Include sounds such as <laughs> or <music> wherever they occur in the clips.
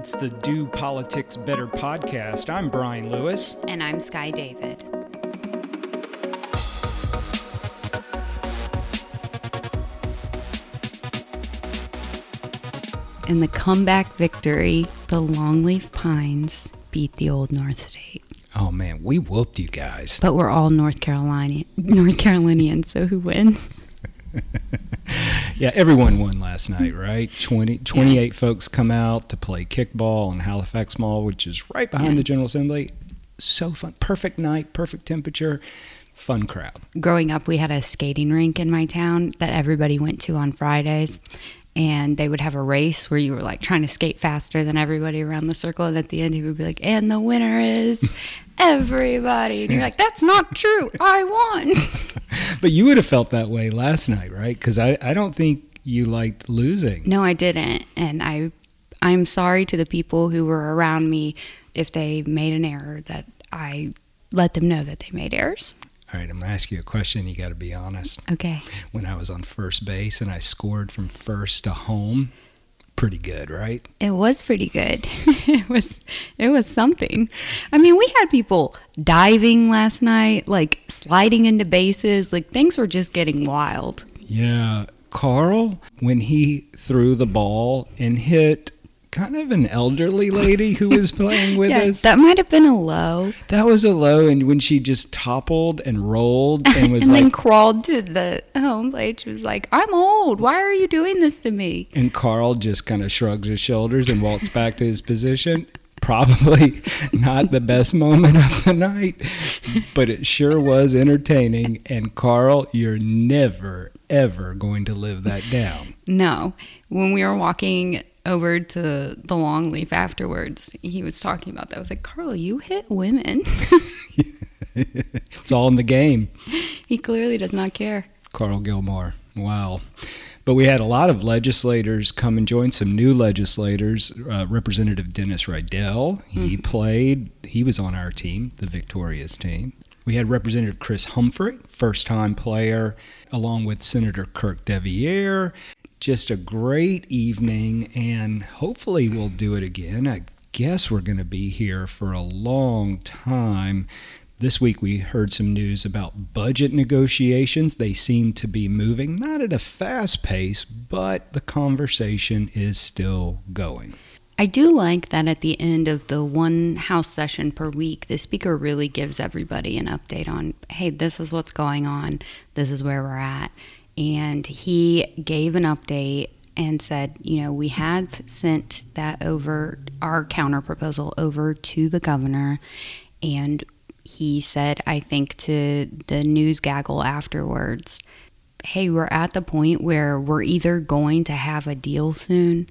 It's the Do Politics Better podcast. I'm Brian Lewis. And I'm Skye David. In the comeback victory, the Longleaf Pines beat the Old North State. Oh man, we whooped you guys. But we're all North Carolina North Carolinians, so who wins? Yeah, everyone won last night, right? 20, 28 yeah. folks come out to play kickball in Halifax Mall, which is right behind yeah. the General Assembly. So fun. Perfect night, perfect temperature, fun crowd. Growing up, we had a skating rink in my town that everybody went to on Fridays and they would have a race where you were like trying to skate faster than everybody around the circle and at the end he would be like and the winner is <laughs> everybody. And you're like that's not true. I won. <laughs> But you would have felt that way last night right? Because I, I don't think you liked losing. No i didn't. And i i'm sorry to the people who were around me if they made an error that i let them know that they made errors all right, I'm going to ask you a question. You got to be honest. Okay. When I was on first base and I scored from first to home, pretty good, right? It was pretty good. <laughs> it was it was something. I mean, we had people diving last night, like sliding into bases, like things were just getting wild. Yeah, Carl, when he threw the ball and hit kind of an elderly lady who was <laughs> playing with yeah, us. That might have been a low. That was a low, and when she just toppled and rolled and <laughs> was and like, then crawled to the home plate, she was like, "I'm old. Why are you doing this to me?" And Carl just kind of shrugs his shoulders and walks back to his position. Probably <laughs> not the best moment of the night, but it sure was entertaining. And Carl, you're never, ever going to live that down. No. When we were walking over to the Longleaf afterwards, he was talking about that. I was like, Carl, you hit women. it's all in the game. <laughs> He clearly does not care. Carl Gilmore. Wow. But we had a lot of legislators come and join, some new legislators. Uh, Representative Dennis Riddell, he mm-hmm. played, he was on our team, the Victorious team. We had Representative Chris Humphrey, first time player, along with Senator Kirk Deviere just a great evening, and hopefully we'll do it again. I guess we're going to be here for a long time. This week we heard some news about budget negotiations. They seem to be moving, not at a fast pace, but the conversation is still going. I do like that at the end of the one House session per week, the speaker really gives everybody an update on hey, this is what's going on, this is where we're at and he gave an update and said, you know, we have sent that over, our counter proposal over to the governor. And he said, I think to the news gaggle afterwards, hey, we're at the point where we're either going to have a deal soon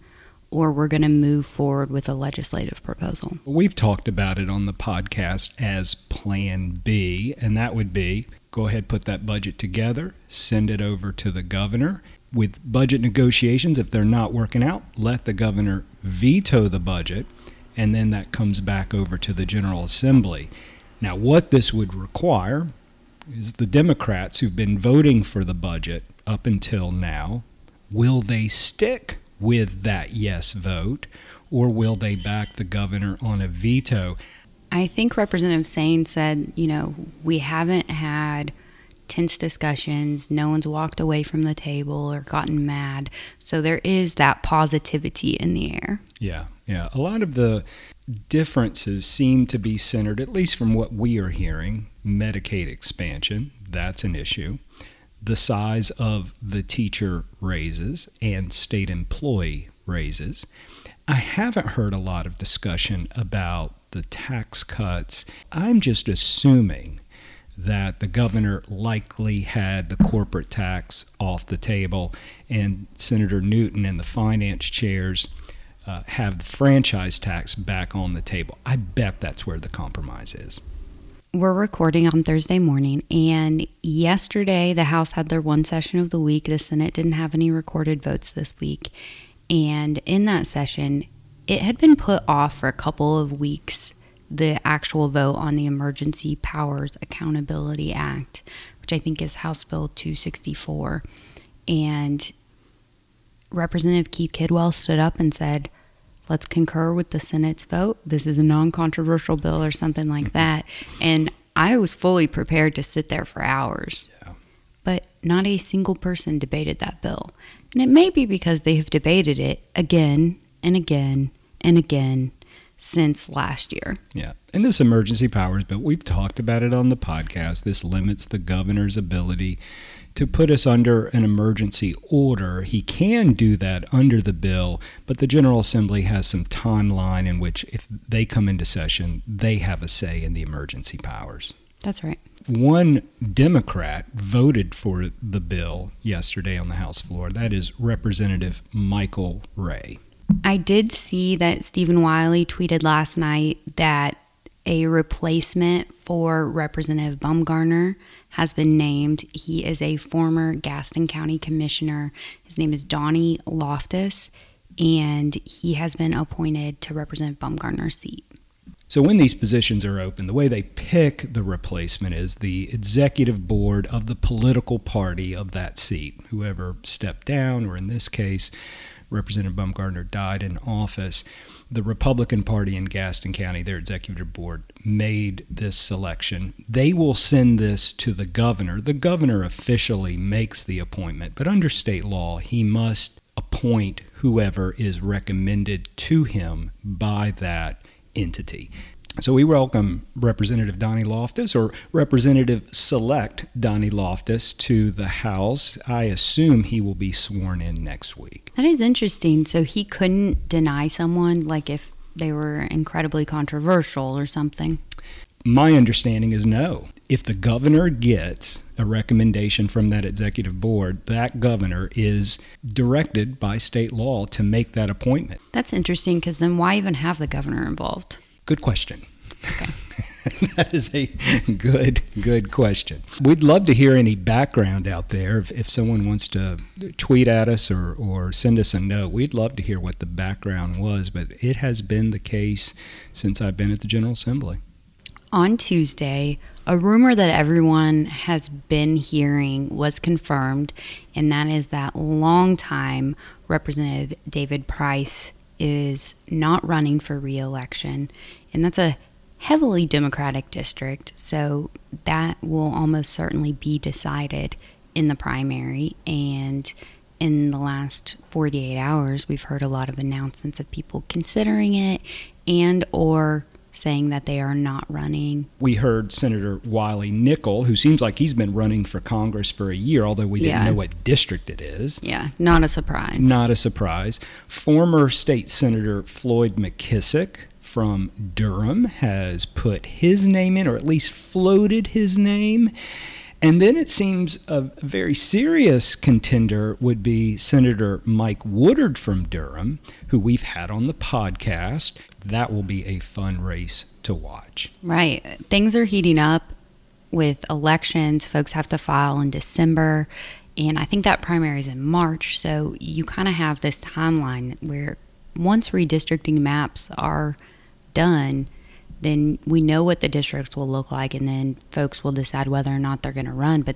or we're going to move forward with a legislative proposal. We've talked about it on the podcast as Plan B, and that would be go ahead put that budget together send it over to the governor. With budget negotiations if they're not working out let the governor veto the budget and then that comes back over to the general assembly. Now what this would require is the democrats who've been voting for the budget up until now will they stick with that yes vote or will they back the governor on a veto? I think Representative Saine said, you know, we haven't had tense discussions. No one's walked away from the table or gotten mad. So there is that positivity in the air. Yeah, yeah. A lot of the differences seem to be centered, at least from what we are hearing, Medicaid expansion. That's an issue. The size of the teacher raises and state employee raises. I haven't heard a lot of discussion about the tax cuts. I'm just assuming that the governor likely had the corporate tax off the table, and Senator Newton and the finance chairs uh, have the franchise tax back on the table. I bet that's where the compromise is. We're recording on Thursday morning, and yesterday the House had their one session of the week. The Senate didn't have any recorded votes this week. And in that session, it had been put off for a couple of weeks the actual vote on the Emergency Powers Accountability Act, which I think is House Bill 264. And Representative Keith Kidwell stood up and said, let's concur with the Senate's vote. This is a non controversial bill or something like mm-hmm. that. And I was fully prepared to sit there for hours. Yeah. But not a single person debated that bill. And it may be because they have debated it again and again and again since last year. Yeah. And this emergency powers but we've talked about it on the podcast. This limits the governor's ability to put us under an emergency order. He can do that under the bill, but the General Assembly has some timeline in which if they come into session, they have a say in the emergency powers. That's right. One Democrat voted for the bill yesterday on the House floor. That is Representative Michael Wray. I did see that Stephen Wiley tweeted last night that a replacement for Representative Bumgardner has been named. He is a former Gaston County Commissioner. His name is Donnie Loftis, and he has been appointed to represent Bumgardner's seat. So, when these positions are open, the way they pick the replacement is the executive board of the political party of that seat. Whoever stepped down, or in this case, Representative Bumgardner died in office, the Republican Party in Gaston County, their executive board, made this selection. They will send this to the governor. The governor officially makes the appointment, but under state law, he must appoint whoever is recommended to him by that entity. So we welcome Representative Donnie Loftis or Representative Select Donnie Loftis to the House. I assume he will be sworn in next week. That is interesting. So he couldn't deny someone, like if they were incredibly controversial or something. My understanding is no. If the governor gets a recommendation from that executive board, that governor is directed by state law to make that appointment. That's interesting because then why even have the governor involved? Good question. Okay. <laughs> that is a good, good question. We'd love to hear any background out there. If, if someone wants to tweet at us or, or send us a note, we'd love to hear what the background was. But it has been the case since I've been at the General Assembly. On Tuesday, a rumor that everyone has been hearing was confirmed, and that is that longtime Representative David Price is not running for reelection, and that's a heavily Democratic district, so that will almost certainly be decided in the primary. And in the last 48 hours, we've heard a lot of announcements of people considering it and or saying that they are not running. We heard Senator Wiley Nickel, who seems like he's been running for Congress for a year, although we didn't Yeah. know what district it is. Yeah, not a surprise. Not a surprise. Former state senator Floyd McKissick from Durham has put his name in, or at least floated his name. And then it seems a very serious contender would be Senator Mike Woodard from Durham, who we've had on the podcast. That will be a fun race to watch. Right. Things are heating up with elections. Folks have to file in December. And I think that primary is in March. So you kind of have this timeline where once redistricting maps are done, then we know what the districts will look like. And then folks will decide whether or not they're going to run. But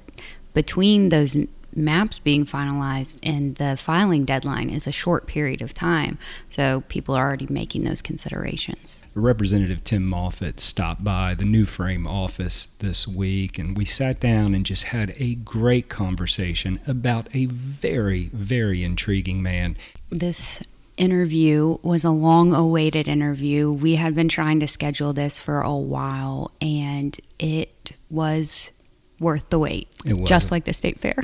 between those maps being finalized and the filing deadline is a short period of time. So people are already making those considerations. Representative Tim Moffitt stopped by the New Frame office this week, and we sat down and just had a great conversation about a very, very intriguing man. This interview was a long awaited interview. We had been trying to schedule this for a while, and it was worth the wait, It was. just like the state fair.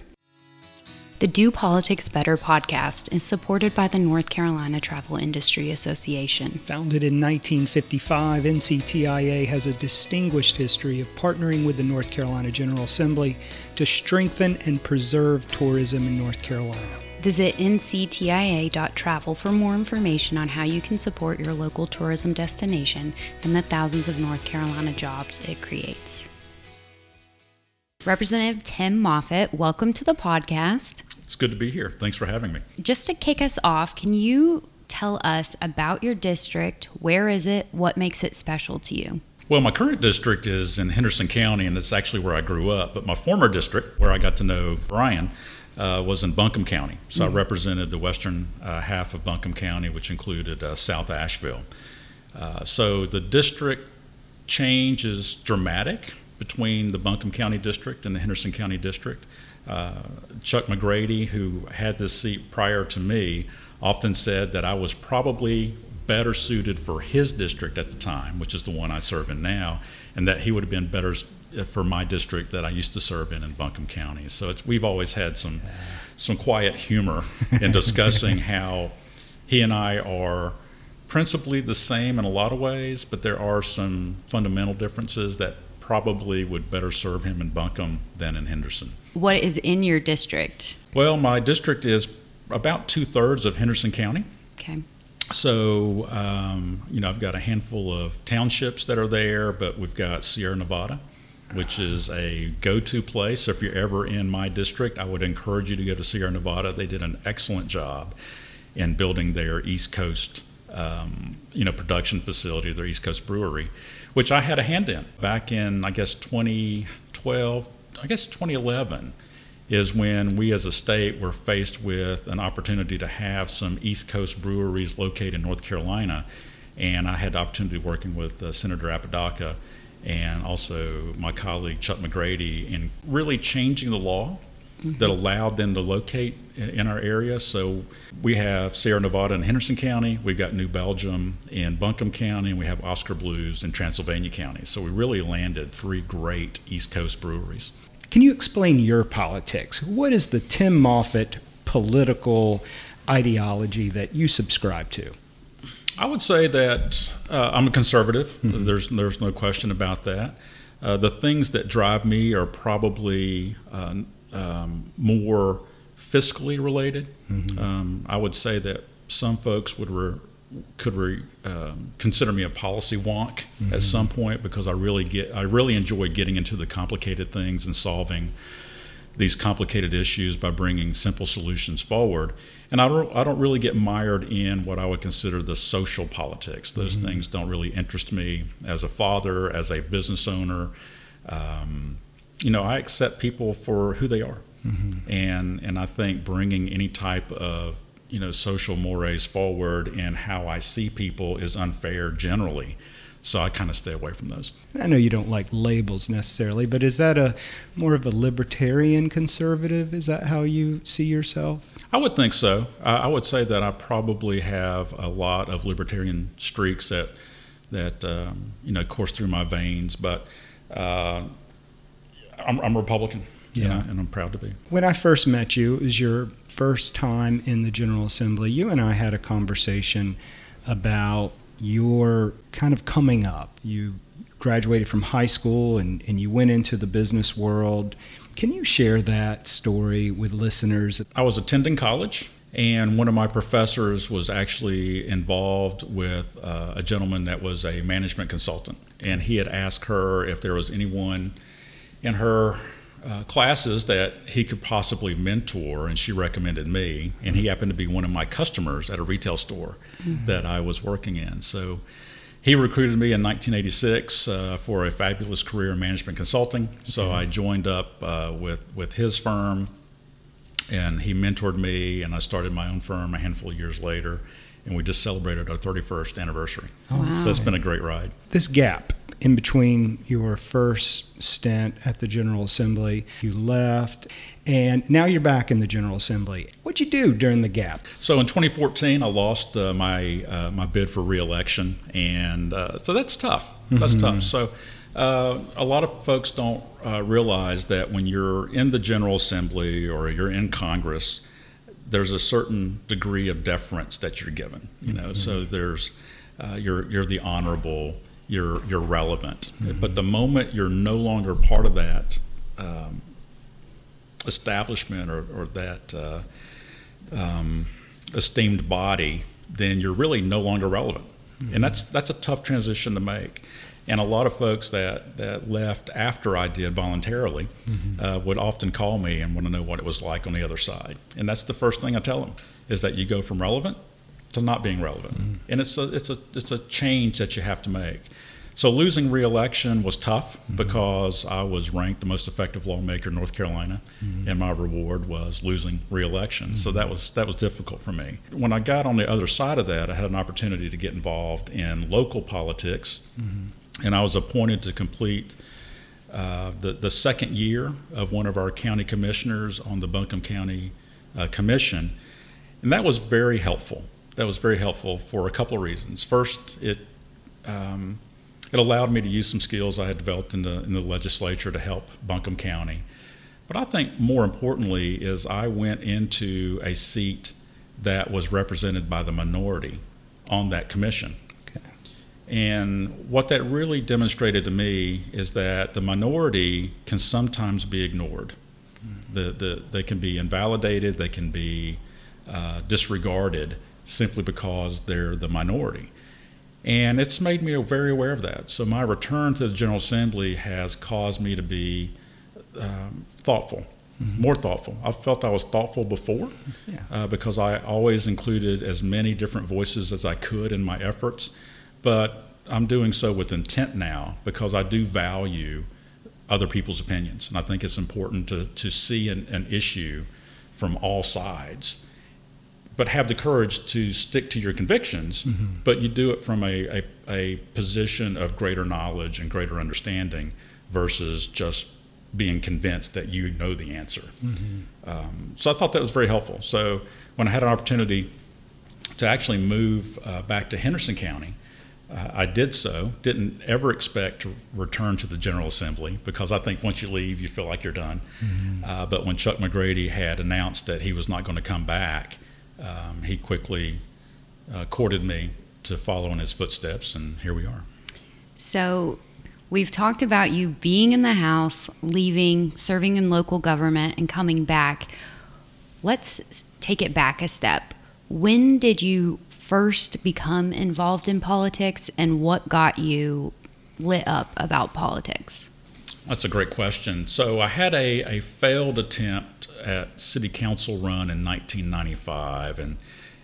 The Do Politics Better podcast is supported by the North Carolina Travel Industry Association. Founded in 1955, NCTIA has a distinguished history of partnering with the North Carolina General Assembly to strengthen and preserve tourism in North Carolina. Visit nctia.travel for more information on how you can support your local tourism destination and the thousands of North Carolina jobs it creates. Representative Tim Moffitt, welcome to the podcast. It's good to be here. Thanks for having me. Just to kick us off, can you tell us about your district? Where is it? What makes it special to you? Well, my current district is in Henderson County, and it's actually where I grew up. But my former district, where I got to know Brian, uh, was in Buncombe County. So I represented the western uh, half of Buncombe County, which included uh, South Asheville. Uh, so the district change is dramatic between the Buncombe County District and the Henderson County District. Uh, Chuck McGrady, who had this seat prior to me, often said that I was probably better suited for his district at the time, which is the one I serve in now, and that he would have been better uh, for my district that I used to serve in in Buncombe County. So it's, we've always had some some quiet humor <laughs> in discussing <laughs> how he and I are principally the same in a lot of ways, but there are some fundamental differences that probably would better serve him in Buncombe than in Henderson. What is in your district? Well, my district is about two thirds of Henderson County. Okay. So, um, you know, I've got a handful of townships that are there, but we've got Sierra Nevada, which is a go to place. So, if you're ever in my district, I would encourage you to go to Sierra Nevada. They did an excellent job in building their East Coast, um, you know, production facility, their East Coast brewery, which I had a hand in back in, I guess, 2012, I guess 2011 is when we as a state were faced with an opportunity to have some East Coast breweries located in North Carolina. And I had the opportunity working with uh, Senator Apodaca and also my colleague Chuck McGrady in really changing the law that allowed them to locate in our area. So we have Sierra Nevada and Henderson County, we've got New Belgium in Buncombe County, and we have Oskar Blues in Transylvania County. So we really landed three great East Coast breweries. Can you explain your politics? What is the Tim Moffitt political ideology that you subscribe to? I would say that uh, I'm a conservative. There's there's no question about that. Uh, the things that drive me are probably uh, um, more fiscally related. Um, I would say that some folks would re- could re- um, consider me a policy wonk at some point because I really get I really enjoy getting into the complicated things and solving these complicated issues by bringing simple solutions forward. And I don't, I don't really get mired in what I would consider the social politics. Those things don't really interest me as a father, as a business owner. Um, you know, I accept people for who they are, and and I think bringing any type of you know social mores forward and how I see people is unfair generally. So I kind of stay away from those. I know you don't like labels necessarily, but is that a more of a libertarian conservative? Is that how you see yourself? I would think so. I, would say that I probably have a lot of libertarian streaks that that um, you know course through my veins, but uh, I'm, I'm Republican, and, Yeah. I, and I'm proud to be. When I first met you, it was your first time in the General Assembly. You and I had a conversation about your kind of coming up. You graduated from high school and, and you went into the business world. Can you share that story with listeners? I was attending college, and one of my professors was actually involved with uh, a gentleman that was a management consultant, and he had asked her if there was anyone in her uh, classes that he could possibly mentor, and she recommended me. And he happened to be one of my customers at a retail store that I was working in. So he recruited me in 1986 uh, for a fabulous career in management consulting. So I joined up uh, with with his firm, and he mentored me, and I started my own firm a handful of years later, and we just celebrated our 31st anniversary. Wow. So it's been a great ride. This gap in between your first stint at the General Assembly, you left, and now you're back in the General Assembly. What'd you do during the gap? So in 2014, I lost uh, my uh, my bid for reelection, and uh, so that's tough. That's tough. So uh, a lot of folks don't uh, realize that when you're in the General Assembly or you're in Congress, there's a certain degree of deference that you're given. You know, so there's uh, you're you're the honorable, you're you're relevant. But the moment you're no longer part of that um, establishment or, or that uh, um, esteemed body, then you're really no longer relevant, and that's that's a tough transition to make. And a lot of folks that, that left after I did voluntarily mm-hmm. uh, would often call me and want to know what it was like on the other side. And that's the first thing I tell them is that you go from relevant to not being relevant, mm-hmm. and it's a it's a it's a change that you have to make. So losing reelection was tough mm-hmm. because I was ranked the most effective lawmaker in North Carolina, and my reward was losing reelection. So that was that was difficult for me. When I got on the other side of that, I had an opportunity to get involved in local politics, and I was appointed to complete uh, the the second year of one of our county commissioners on the Buncombe County uh, Commission, and that was very helpful. That was very helpful for a couple of reasons. First, it um, it allowed me to use some skills I had developed in the in the legislature to help Buncombe County. But I think more importantly is I went into a seat that was represented by the minority on that commission. And what that really demonstrated to me is that the minority can sometimes be ignored. The, the, they can be invalidated, they can be uh, disregarded simply because they're the minority. And it's made me very aware of that. So my return to the General Assembly has caused me to be um, thoughtful, more thoughtful. I felt I was thoughtful before Yeah. uh, because I always included as many different voices as I could in my efforts. But I'm doing so with intent now because I do value other people's opinions. And I think it's important to, to see an, an issue from all sides, but have the courage to stick to your convictions, but you do it from a, a, a position of greater knowledge and greater understanding versus just being convinced that you know the answer. Um, so I thought that was very helpful. So when I had an opportunity to actually move uh, back to Henderson County, I did so. Didn't ever expect to return to the General Assembly because I think once you leave, you feel like you're done. Uh, but when Chuck McGrady had announced that he was not going to come back, um, he quickly uh, courted me to follow in his footsteps, and here we are. So, we've talked about you being in the House, leaving, serving in local government, and coming back. Let's take it back a step. When did you first become involved in politics, and what got you lit up about politics? That's a great question. So I had a, a failed attempt at city council run in 1995, and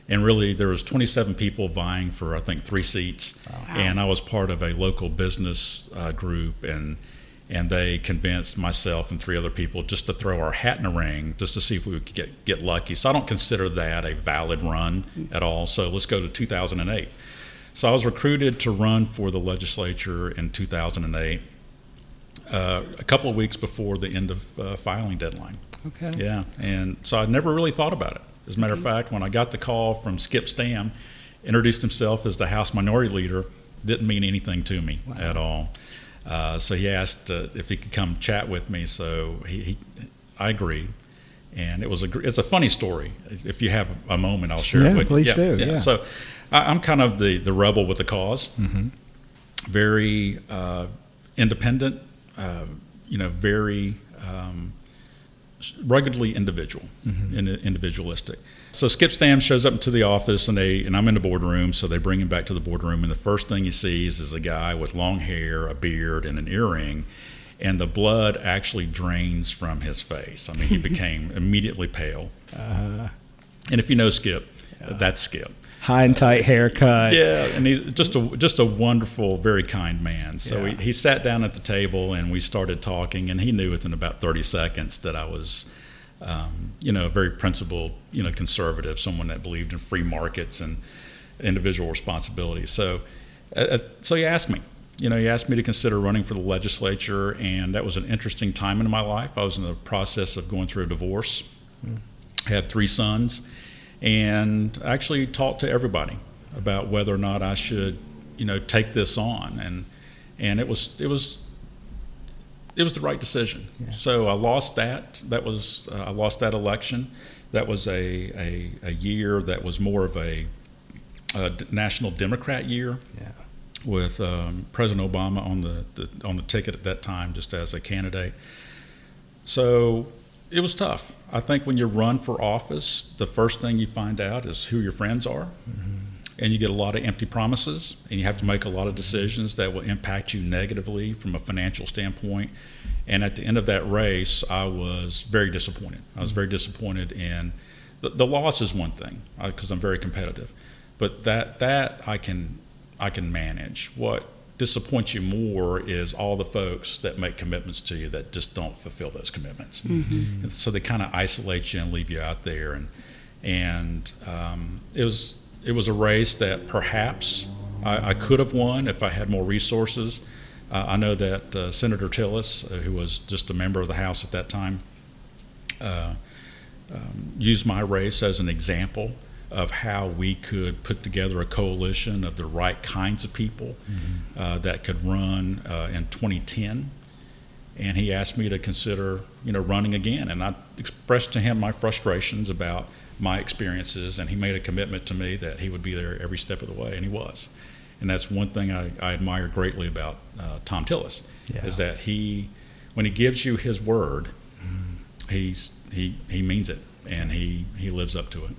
and really there was 27 people vying for I think three seats, and I was part of a local business uh, group, and and they convinced myself and three other people just to throw our hat in the ring just to see if we could get get lucky. So I don't consider that a valid run at all. So let's go to 2008. So I was recruited to run for the legislature in 2008 uh, a couple of weeks before the end of uh, filing deadline. Okay. Yeah, and so I never really thought about it. As a matter of fact, when I got the call from Skip Stam, introduced himself as the House Minority Leader, didn't mean anything to me at all. Uh, so he asked uh, if he could come chat with me. So he, he I agreed, and it was a it's a funny story. If you have a moment, I'll share Yeah, it with please you. do, yeah. So I, I'm kind of the the rebel with the cause. Mm-hmm. Very uh, independent. Uh, you know, very um, ruggedly individual and individualistic. So Skip Stam shows up into the office, and they and I'm in the boardroom. So they bring him back to the boardroom, and the first thing he sees is a guy with long hair, a beard, and an earring, and the blood actually drains from his face. I mean, he <laughs> became immediately pale. Uh, And if you know Skip, that's Skip. High and tight haircut. Yeah, and he's just a just a wonderful, very kind man. So Yeah. he, he sat down at the table and we started talking, and he knew within about thirty seconds that I was, um, you know, a very principled, you know, conservative, someone that believed in free markets and individual responsibility. So, uh, uh, so he asked me. You know, he asked me to consider running for the legislature, and that was an interesting time in my life. I was in the process of going through a divorce. I had three sons, and I actually talked to everybody about whether or not I should, you know, take this on, and and it was it was it was the right decision. So I lost that. That was uh, I lost that election. That was a, a, a year that was more of a national Democrat year Yeah. with um, President Obama on the, the on the ticket at that time, just as a candidate. So it was tough. I think when you run for office, the first thing you find out is who your friends are, mm-hmm. and you get a lot of empty promises, and you have to make a lot of decisions that will impact you negatively from a financial standpoint. And at the end of that race, I was very disappointed. I was very disappointed in the, the loss is one thing uh, because I'm very competitive, but that that I can I can manage. What disappoints you more is all the folks that make commitments to you that just don't fulfill those commitments. Mm-hmm. And so they kind of isolate you and leave you out there. And and um, it was it was a race that perhaps I, I could have won if I had more resources. Uh, I know that uh, Senator Tillis, uh, who was just a member of the House at that time, uh, um, used my race as an example of how we could put together a coalition of the right kinds of people uh, that could run uh, in 2010. And he asked me to consider, you know, running again. And I expressed to him my frustrations about my experiences, and he made a commitment to me that he would be there every step of the way, and he was. And that's one thing I, I admire greatly about uh, Thom Tillis, Yeah. is that he, when he gives you his word, he's he he means it, and he he lives up to it.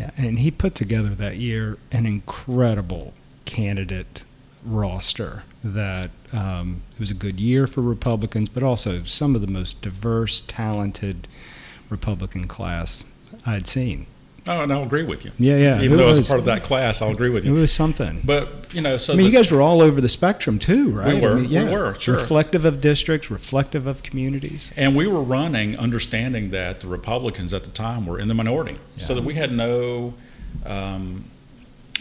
Yeah, and he put together that year an incredible candidate roster that um, it was a good year for Republicans, but also some of the most diverse, talented Republican class I'd seen. Oh, and I'll agree with you. Yeah, yeah. Even it though I was, was part of that class, I'll agree with you. it was something. But you know, so I mean, the- you guys were all over the spectrum too, right? We were, I mean, we were, sure. Reflective of districts, reflective of communities. And we were running, understanding that the Republicans at the time were in the minority, so that we had no, um,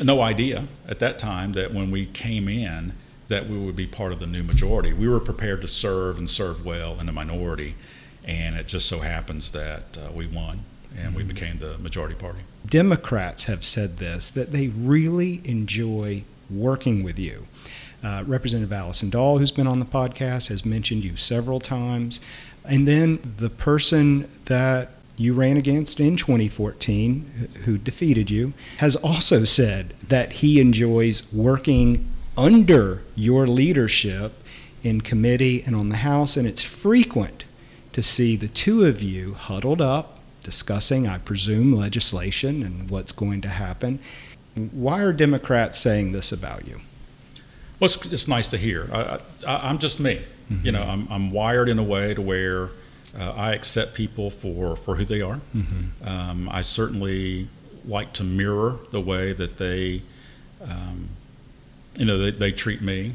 no idea at that time that when we came in, that we would be part of the new majority. We were prepared to serve and serve well in the minority, and it just so happens that uh, we won and we became the majority party. Democrats have said this that they really enjoy working with you. Uh, Representative Allison Dahle, who's been on the podcast, has mentioned you several times. And then the person that you ran against in 2014, who defeated you, has also said that he enjoys working under your leadership in committee and on the House. And it's frequent to see the two of you huddled up discussing, I presume, legislation and what's going to happen. Why are Democrats saying this about you? Well, it's, it's nice to hear. I, I, I'm just me. You know, I'm, I'm wired in a way to where uh, I accept people for, for who they are. Um, I certainly like to mirror the way that they, um, you know, they, they treat me.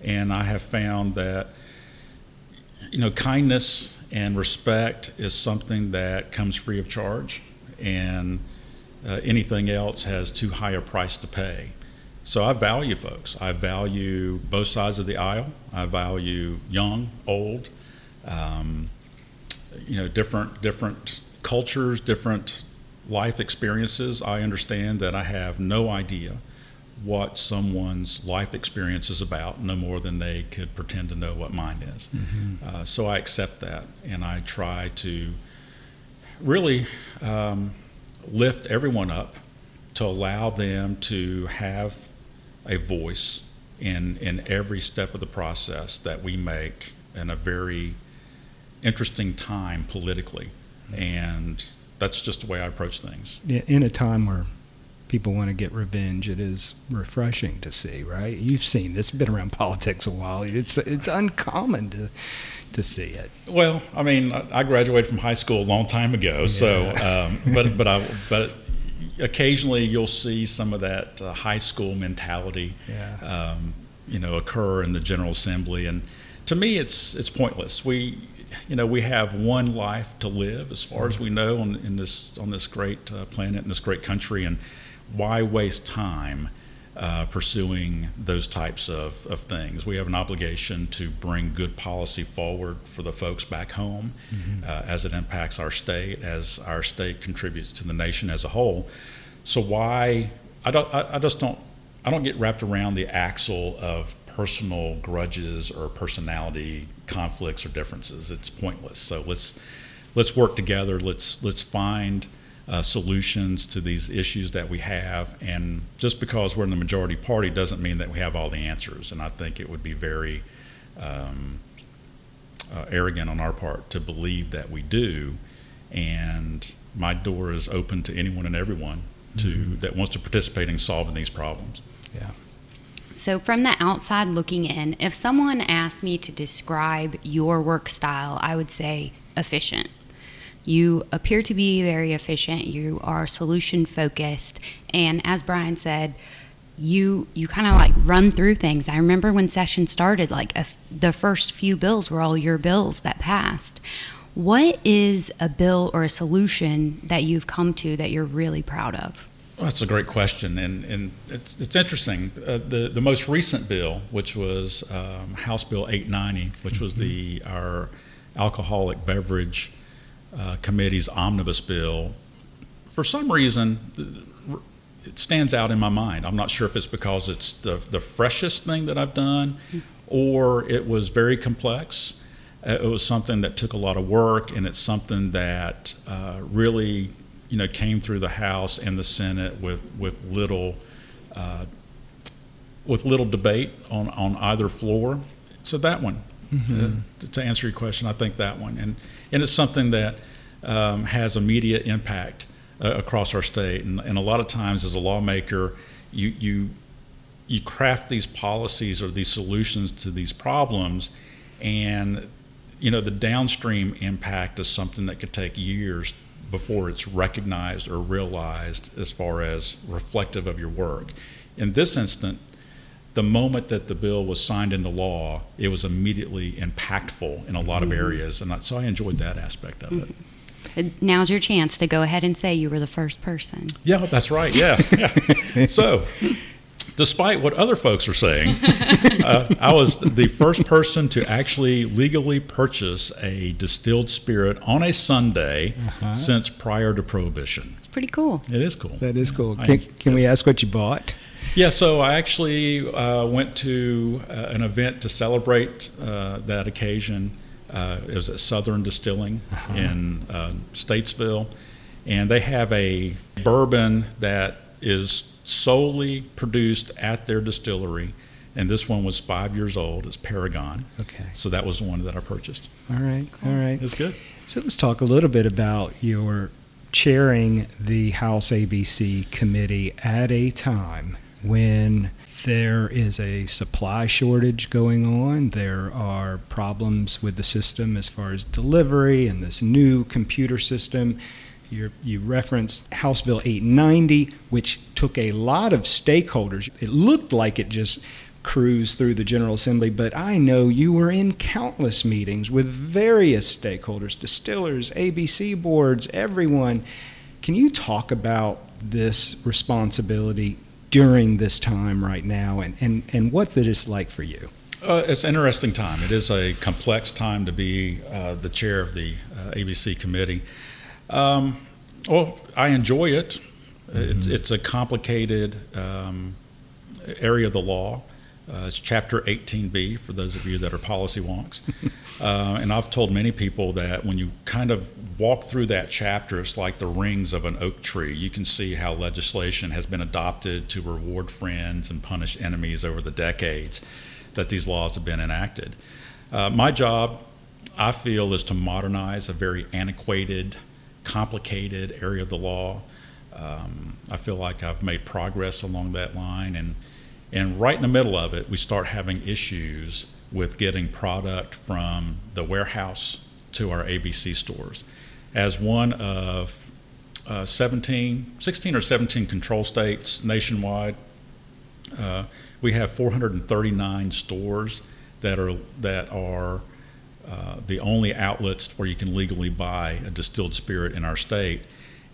And I have found that, you know, kindness and respect is something that comes free of charge. And uh, anything else has too high a price to pay. So I value folks. I value both sides of the aisle. I value young, old, um, you know, different different cultures, different life experiences. I understand that I have no idea what someone's life experience is about, no more than they could pretend to know what mine is. Uh, so I accept that, and I try to really um, lift everyone up to allow them to have a voice in in every step of the process that we make in a very interesting time politically, and that's just the way I approach things. In a time where people want to get revenge, it is refreshing to see, right? You've seen this, been around politics a while. It's it's uncommon to to see it. Well, I mean, I graduated from high school a long time ago, so um, but but I but occasionally you'll see some of that uh, high school mentality, Yeah. um, you know, occur in the General Assembly, and to me, it's it's pointless. We, you know, we have one life to live, as far as we know, on in this on this great uh, planet in this great country, and why waste time? Uh, pursuing those types of, of things. We have an obligation to bring good policy forward for the folks back home uh, as it impacts our state, as our state contributes to the nation as a whole. So why I don't I, I just don't I don't get wrapped around the axle of personal grudges or personality conflicts or differences. It's pointless. So let's let's work together. Let's let's find uh, solutions to these issues that we have. And just because we're in the majority party doesn't mean that we have all the answers. And I think it would be very um, uh, arrogant on our part to believe that we do. And my door is open to anyone and everyone to that wants to participate in solving these problems. Yeah. So, from the outside looking in, if someone asked me to describe your work style, I would say efficient. You appear to be very efficient. You are solution focused. And as Brian said, you you kind of like run through things. I remember when session started, like the first few bills were all your bills that passed. What is a bill or a solution that you've come to that you're really proud of? Well, that's a great question, and, and it's, it's interesting. Uh, the the most recent bill, which was um, House Bill 890, which was the our alcoholic beverage uh, committee's omnibus bill, for some reason it stands out in my mind. I'm not sure if it's because it's the the freshest thing that I've done, or it was very complex. Uh, it was something that took a lot of work, and it's something that uh, really you know, came through the House and the Senate with with little uh, with little debate on on either floor. So that one, mm-hmm. uh, to answer your question, I think that one, and and it's something that um, has immediate impact uh, across our state. And, and a lot of times, as a lawmaker, you you you craft these policies or these solutions to these problems, and you know the downstream impact is something that could take years before it's recognized or realized as far as reflective of your work. In this instant, the moment that the bill was signed into law, it was immediately impactful in a lot of mm-hmm. areas, and so I enjoyed that aspect of it. Mm-hmm. Now's your chance to go ahead and say you were the first person. Yeah, that's right. Yeah. yeah. <laughs> so, despite what other folks are saying, <laughs> uh, I was the first person to actually legally purchase a distilled spirit on a Sunday uh-huh. since prior to Prohibition. It's pretty cool. It is cool. That is cool. Can, can we ask what you bought? Yeah, so I actually uh, went to uh, an event to celebrate uh, that occasion. Uh, it was at Southern Distilling uh-huh. in uh, Statesville, and they have a bourbon that is solely produced at their distillery. And this one was five years old. It's Paragon. Okay. So that was the one that I purchased. All right. All right. It's good. So let's talk a little bit about your chairing the House ABC committee at a time when there is a supply shortage going on. There are problems with the system as far as delivery and this new computer system you you referenced House Bill 890, which took a lot of stakeholders. It looked like it just cruised through the General Assembly, but I know you were in countless meetings with various stakeholders, distillers, ABC boards, everyone. Can you talk about this responsibility during this time right now and, and, and what that is like for you? Uh, it's an interesting time. It is a complex time to be uh, the chair of the uh, ABC committee. Um, well, I enjoy it. Mm-hmm. It's, it's, a complicated um, area of the law. Uh, it's Chapter 18B for those of you that are policy wonks. <laughs> uh, and I've told many people that when you kind of walk through that chapter, it's like the rings of an oak tree. You can see how legislation has been adopted to reward friends and punish enemies over the decades that these laws have been enacted. Uh, my job, I feel, is to modernize a very antiquated complicated area of the law. Um, I feel like I've made progress along that line, and and right in the middle of it, we start having issues with getting product from the warehouse to our ABC stores. As one of uh, 17, 16 or 17 control states nationwide, uh, we have 439 stores that are that are uh, the only outlets where you can legally buy a distilled spirit in our state.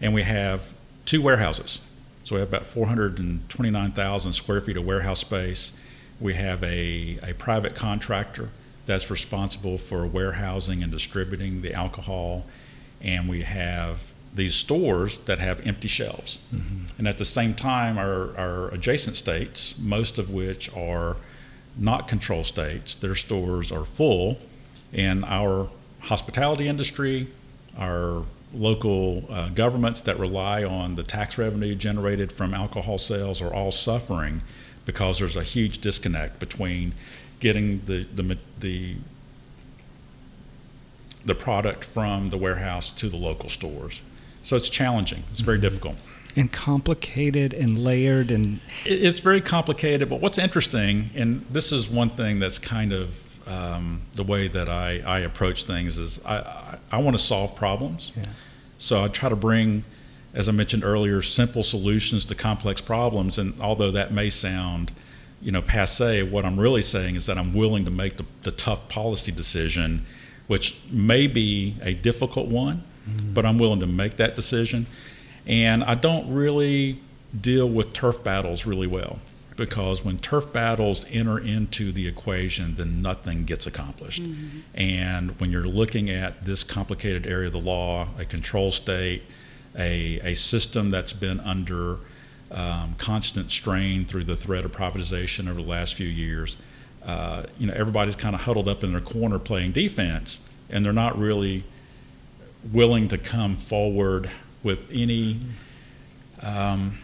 And we have two warehouses. So we have about 429,000 square feet of warehouse space. We have a, a private contractor that's responsible for warehousing and distributing the alcohol. And we have these stores that have empty shelves. Mm-hmm. And at the same time, our, our adjacent states, most of which are not control states, their stores are full and our hospitality industry, our local uh, governments that rely on the tax revenue generated from alcohol sales are all suffering because there's a huge disconnect between getting the the the, the product from the warehouse to the local stores. So it's challenging. It's very mm-hmm. difficult. And complicated and layered and it's very complicated. But what's interesting, and this is one thing that's kind of um, the way that I, I approach things is I, I, I want to solve problems. Yeah. So I try to bring as I mentioned earlier, simple solutions to complex problems. And although that may sound, you know, passe, what I'm really saying is that I'm willing to make the, the tough policy decision, which may be a difficult one, mm-hmm. but I'm willing to make that decision. And I don't really deal with turf battles really well because when turf battles enter into the equation, then nothing gets accomplished. Mm-hmm. And when you're looking at this complicated area of the law, a control state, a, a system that's been under um, constant strain through the threat of privatization over the last few years, uh, you know, everybody's kind of huddled up in their corner playing defense, and they're not really willing to come forward with any. Um,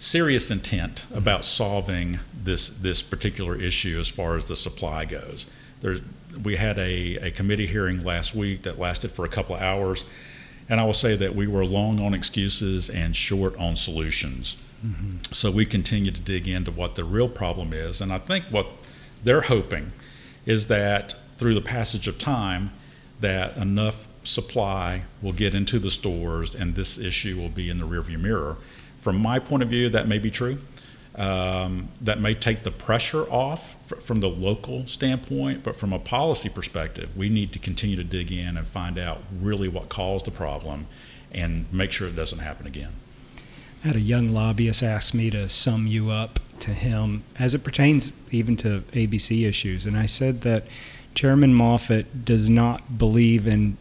serious intent about solving this this particular issue as far as the supply goes. There's, we had a, a committee hearing last week that lasted for a couple of hours, and I will say that we were long on excuses and short on solutions. Mm-hmm. So we continue to dig into what the real problem is, and I think what they're hoping is that through the passage of time, that enough supply will get into the stores and this issue will be in the rearview mirror. From my point of view, that may be true. Um, that may take the pressure off f- from the local standpoint, but from a policy perspective, we need to continue to dig in and find out really what caused the problem and make sure it doesn't happen again. I had a young lobbyist ask me to sum you up to him as it pertains even to ABC issues, and I said that Chairman Moffitt does not believe in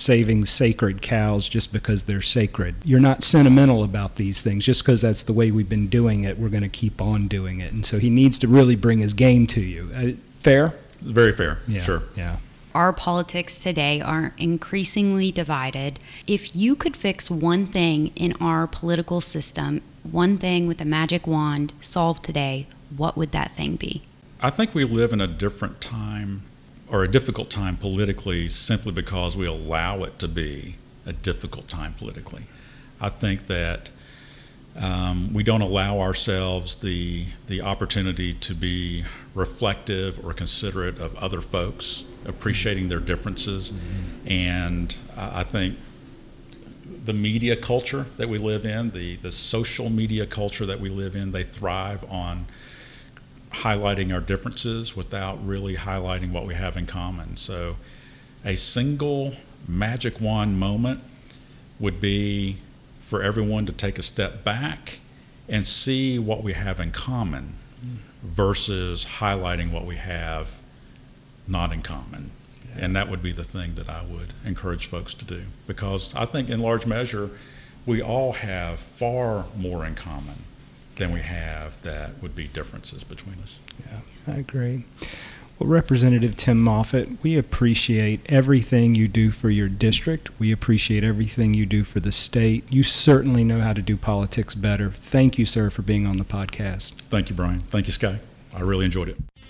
saving sacred cows just because they're sacred. You're not sentimental about these things just because that's the way we've been doing it. We're going to keep on doing it. And so he needs to really bring his game to you. Uh, fair? Very fair. Yeah, sure. Yeah. Our politics today are increasingly divided. If you could fix one thing in our political system, one thing with a magic wand solved today, what would that thing be? I think we live in a different time or a difficult time politically simply because we allow it to be a difficult time politically. I think that um, we don't allow ourselves the the opportunity to be reflective or considerate of other folks, appreciating their differences, mm-hmm. and I think the media culture that we live in, the the social media culture that we live in, they thrive on highlighting our differences without really highlighting what we have in common. So, a single magic wand moment would be for everyone to take a step back and see what we have in common versus highlighting what we have not in common. Yeah. And that would be the thing that I would encourage folks to do because I think, in large measure, we all have far more in common than we have that would be differences between us. Yeah, I agree. Well, Representative Tim Moffitt, we appreciate everything you do for your district. We appreciate everything you do for the state. You certainly know how to do politics better. Thank you, sir, for being on the podcast. Thank you, Brian. Thank you, Skye. I really enjoyed it.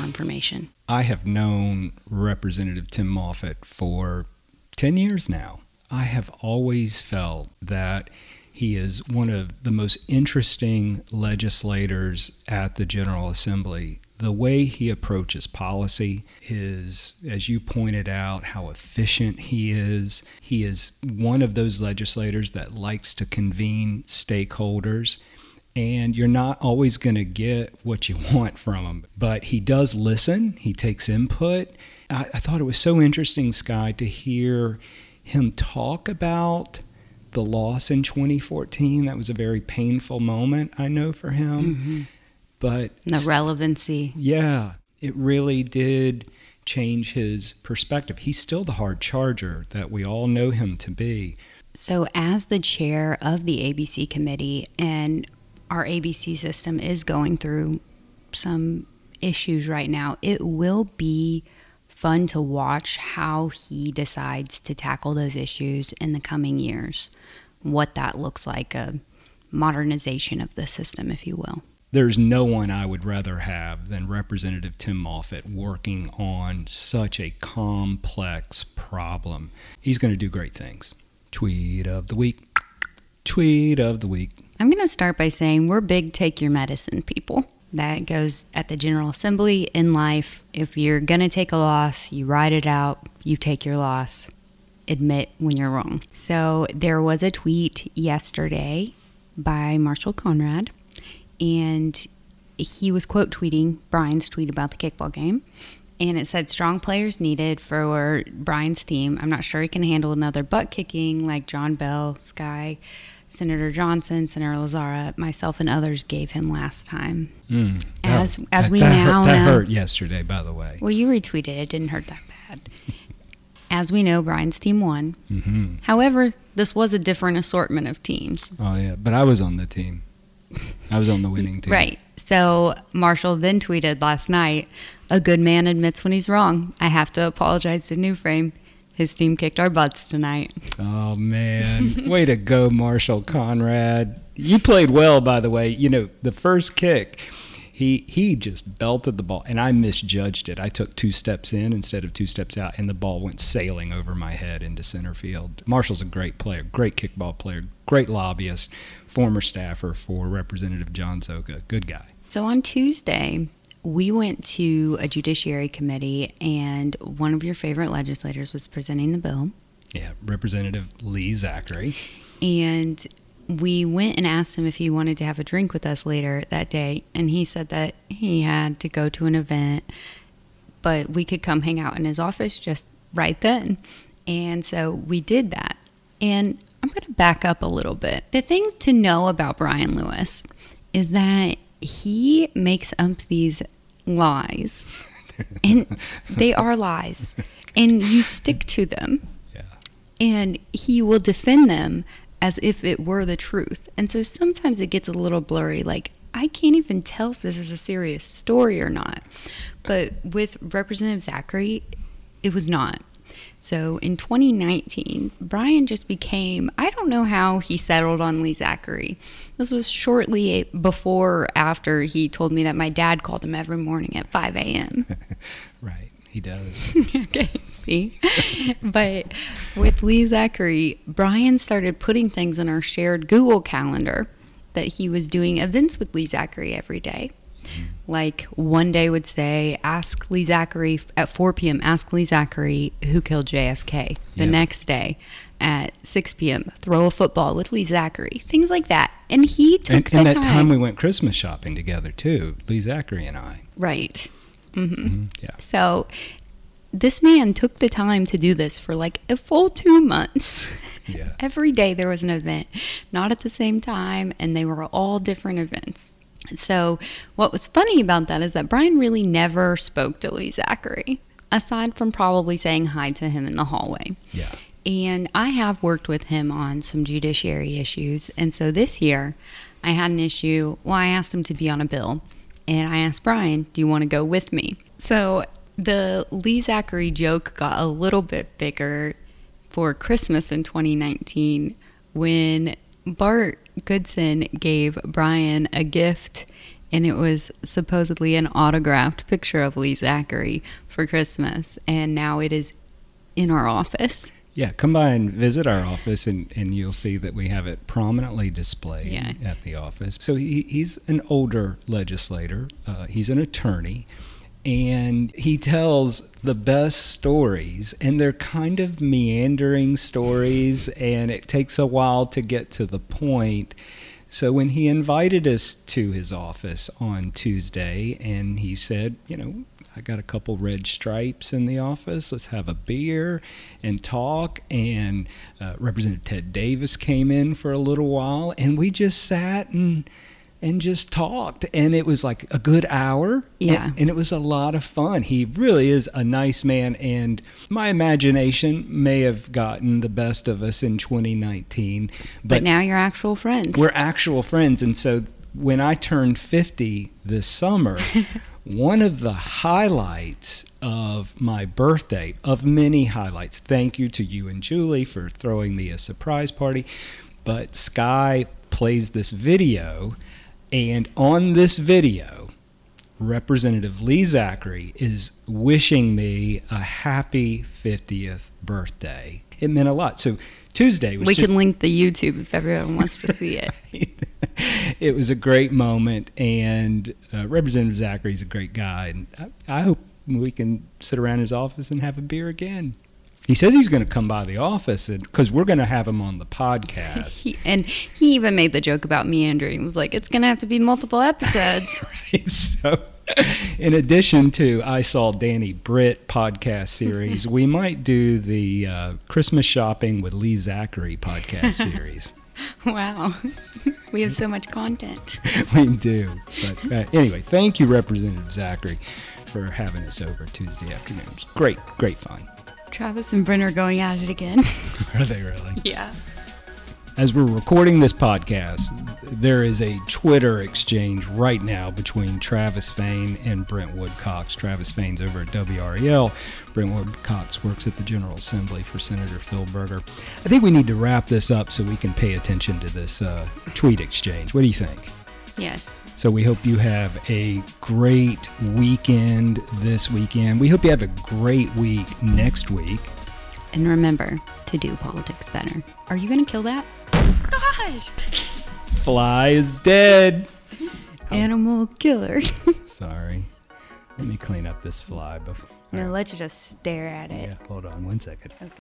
information. I have known Representative Tim Moffitt for 10 years now. I have always felt that he is one of the most interesting legislators at the General Assembly. The way he approaches policy, his, as you pointed out, how efficient he is. He is one of those legislators that likes to convene stakeholders and you're not always going to get what you want from him. But he does listen, he takes input. I, I, thought it was so interesting, Skye, to hear him talk about the loss in 2014. That was a very painful moment, I know, for him. Mm-hmm. But the relevancy. Yeah, it really did change his perspective. He's still the hard charger that we all know him to be. So, as the chair of the ABC committee, and our ABC system is going through some issues right now, it will be fun to watch how he decides to tackle those issues in the coming years. what that looks like a modernization of the system, if you will. There's no one I would rather have than Representative Tim Moffitt working on such a complex problem. He's going to do great things. Tweet of the week. Tweet of the week. I'm going to start by saying we're big take your medicine people. That goes at the General Assembly in life. If you're going to take a loss, you ride it out, you take your loss, admit when you're wrong. So there was a tweet yesterday by Marshall Conrad, and he was quote tweeting Brian's tweet about the kickball game. And it said strong players needed for Brian's team. I'm not sure he can handle another butt kicking like John Bell, Skye, Senator Johnson, Senator Lazzara, myself, and others gave him last time. Mm, as that, as that, we that now hurt, that know, hurt yesterday, by the way. well, you retweeted it; didn't hurt that bad. <laughs> As we know, Brian's team won. hmm However, this was a different assortment of teams. Oh yeah, but I was on the team. I was on the winning team. Right. So Marshall then tweeted last night, "A good man admits when he's wrong. I have to apologize to New Frame. His team kicked our butts tonight." Oh man, way to go, Marshall Conrad. You played well, by the way. You know the first kick, he he just belted the ball, and I misjudged it. I took two steps in instead of two steps out, and the ball went sailing over my head into center field. Marshall's a great player, great kickball player, great lobbyist, former staffer for Representative John Szoka. Good guy. So on Tuesday, we went to a judiciary committee, and one of your favorite legislators was presenting the bill. Yeah, Representative Lee Zachary. And we went and asked him if he wanted to have a drink with us later that day. And he said that he had to go to an event, but we could come hang out in his office just right then. And so we did that. And I'm going to back up a little bit. The thing to know about Brian Lewis is that he makes up these lies, <laughs> and they are lies, and you stick to them Yeah. and he will defend them as if it were the truth. And so sometimes it gets a little blurry like I can't even tell if this is a serious story or not. But with Representative Zachary, it was not. So in 2019, Brian just became, I don't know how he settled on Lee Zachary. This was shortly before or after he told me that my dad called him every morning at 5 a.m. <laughs> Right. He does. <laughs> okay, see? but with Lee Zachary, Brian started putting things in our shared Google calendar that he was doing events with Lee Zachary every day. Like one day would say, ask Lee Zachary at 4 p.m., ask Lee Zachary who killed JFK. The Yeah. next day at 6 p.m., throw a football with Lee Zachary. Things like that. And he took and, the and that time. time we went Christmas shopping together too. Lee Zachary and I. right. mm-hmm Yeah. So this man took the time to do this for like a full two months. Yeah. <laughs> Every day there was an event, not at the same time, and they were all different events. So, what was funny about that is that Brian really never spoke to Lee Zachary, aside from probably saying hi to him in the hallway. Yeah. And I have worked with him on some judiciary issues. And so this year, I had an issue. Well, I asked him to be on a bill. And I asked Brian, Do you want to go with me? So the Lee Zachary joke got a little bit bigger for Christmas in 2019 when Bart Goodson gave Brian a gift. And it was supposedly an autographed picture of Lee Zachary for Christmas. And now it is in our office. Yeah, come by and visit our office, and, and you'll see that we have it prominently displayed Yeah. at the office. So he, he's an older legislator, uh, he's an attorney, and he tells the best stories, and they're kind of meandering stories, and it takes a while to get to the point. So when he invited us to his office on Tuesday, and he said, you know, I got a couple red stripes in the office. Let's have a beer and talk. And uh, Representative Ted Davis came in for a little while, and we just sat and and just talked. And it was like a good hour. Yeah. And, and it was a lot of fun. He really is a nice man. And my imagination may have gotten the best of us in 2019, But, now you're actual friends. we're actual friends. And so when I turned 50 this summer, <laughs> one of the highlights of my birthday, of many highlights, thank you to you and Julie for throwing me a surprise party. but Skye plays this video, and on this video, Representative Lee Zachary is wishing me a happy 50th birthday. It meant a lot. So Tuesday was We just- can link the YouTube if everyone wants to see it. <laughs> it was a great moment, and uh, Representative is a great guy, and I, I hope we can sit around his office and have a beer again. He says he's going to come by the office because we're going to have him on the podcast. <laughs> He, and he even made the joke about meandering. He was like, it's going to have to be multiple episodes. <laughs> right? So, in addition to I saw Danny Britt podcast series, we <laughs> might do the uh, Christmas shopping with Lee Zachary podcast series. wow. we have so much content. we do. But uh, anyway, thank you, Representative Zachary, for having us over Tuesday afternoon. It was great, great fun. Travis and Brent are going at it again. <laughs> Are they really? yeah. As we're recording this podcast, there is a Twitter exchange right now between Travis Fain and Brent Woodcox. Travis Fain's over at WRAL. Brent Woodcox works at the General Assembly for Senator Phil Berger. I think we need to wrap this up so we can pay attention to this uh, tweet exchange. What do you think? Yes. So we hope you have a great weekend this weekend. We hope you have a great week next week. And remember to do politics better. Are you going to kill that? Gosh! Fly is dead. <laughs> Animal killer. <laughs> Sorry. Let me clean up this fly before. no, let's just stare at it. Yeah, hold on one second. Okay.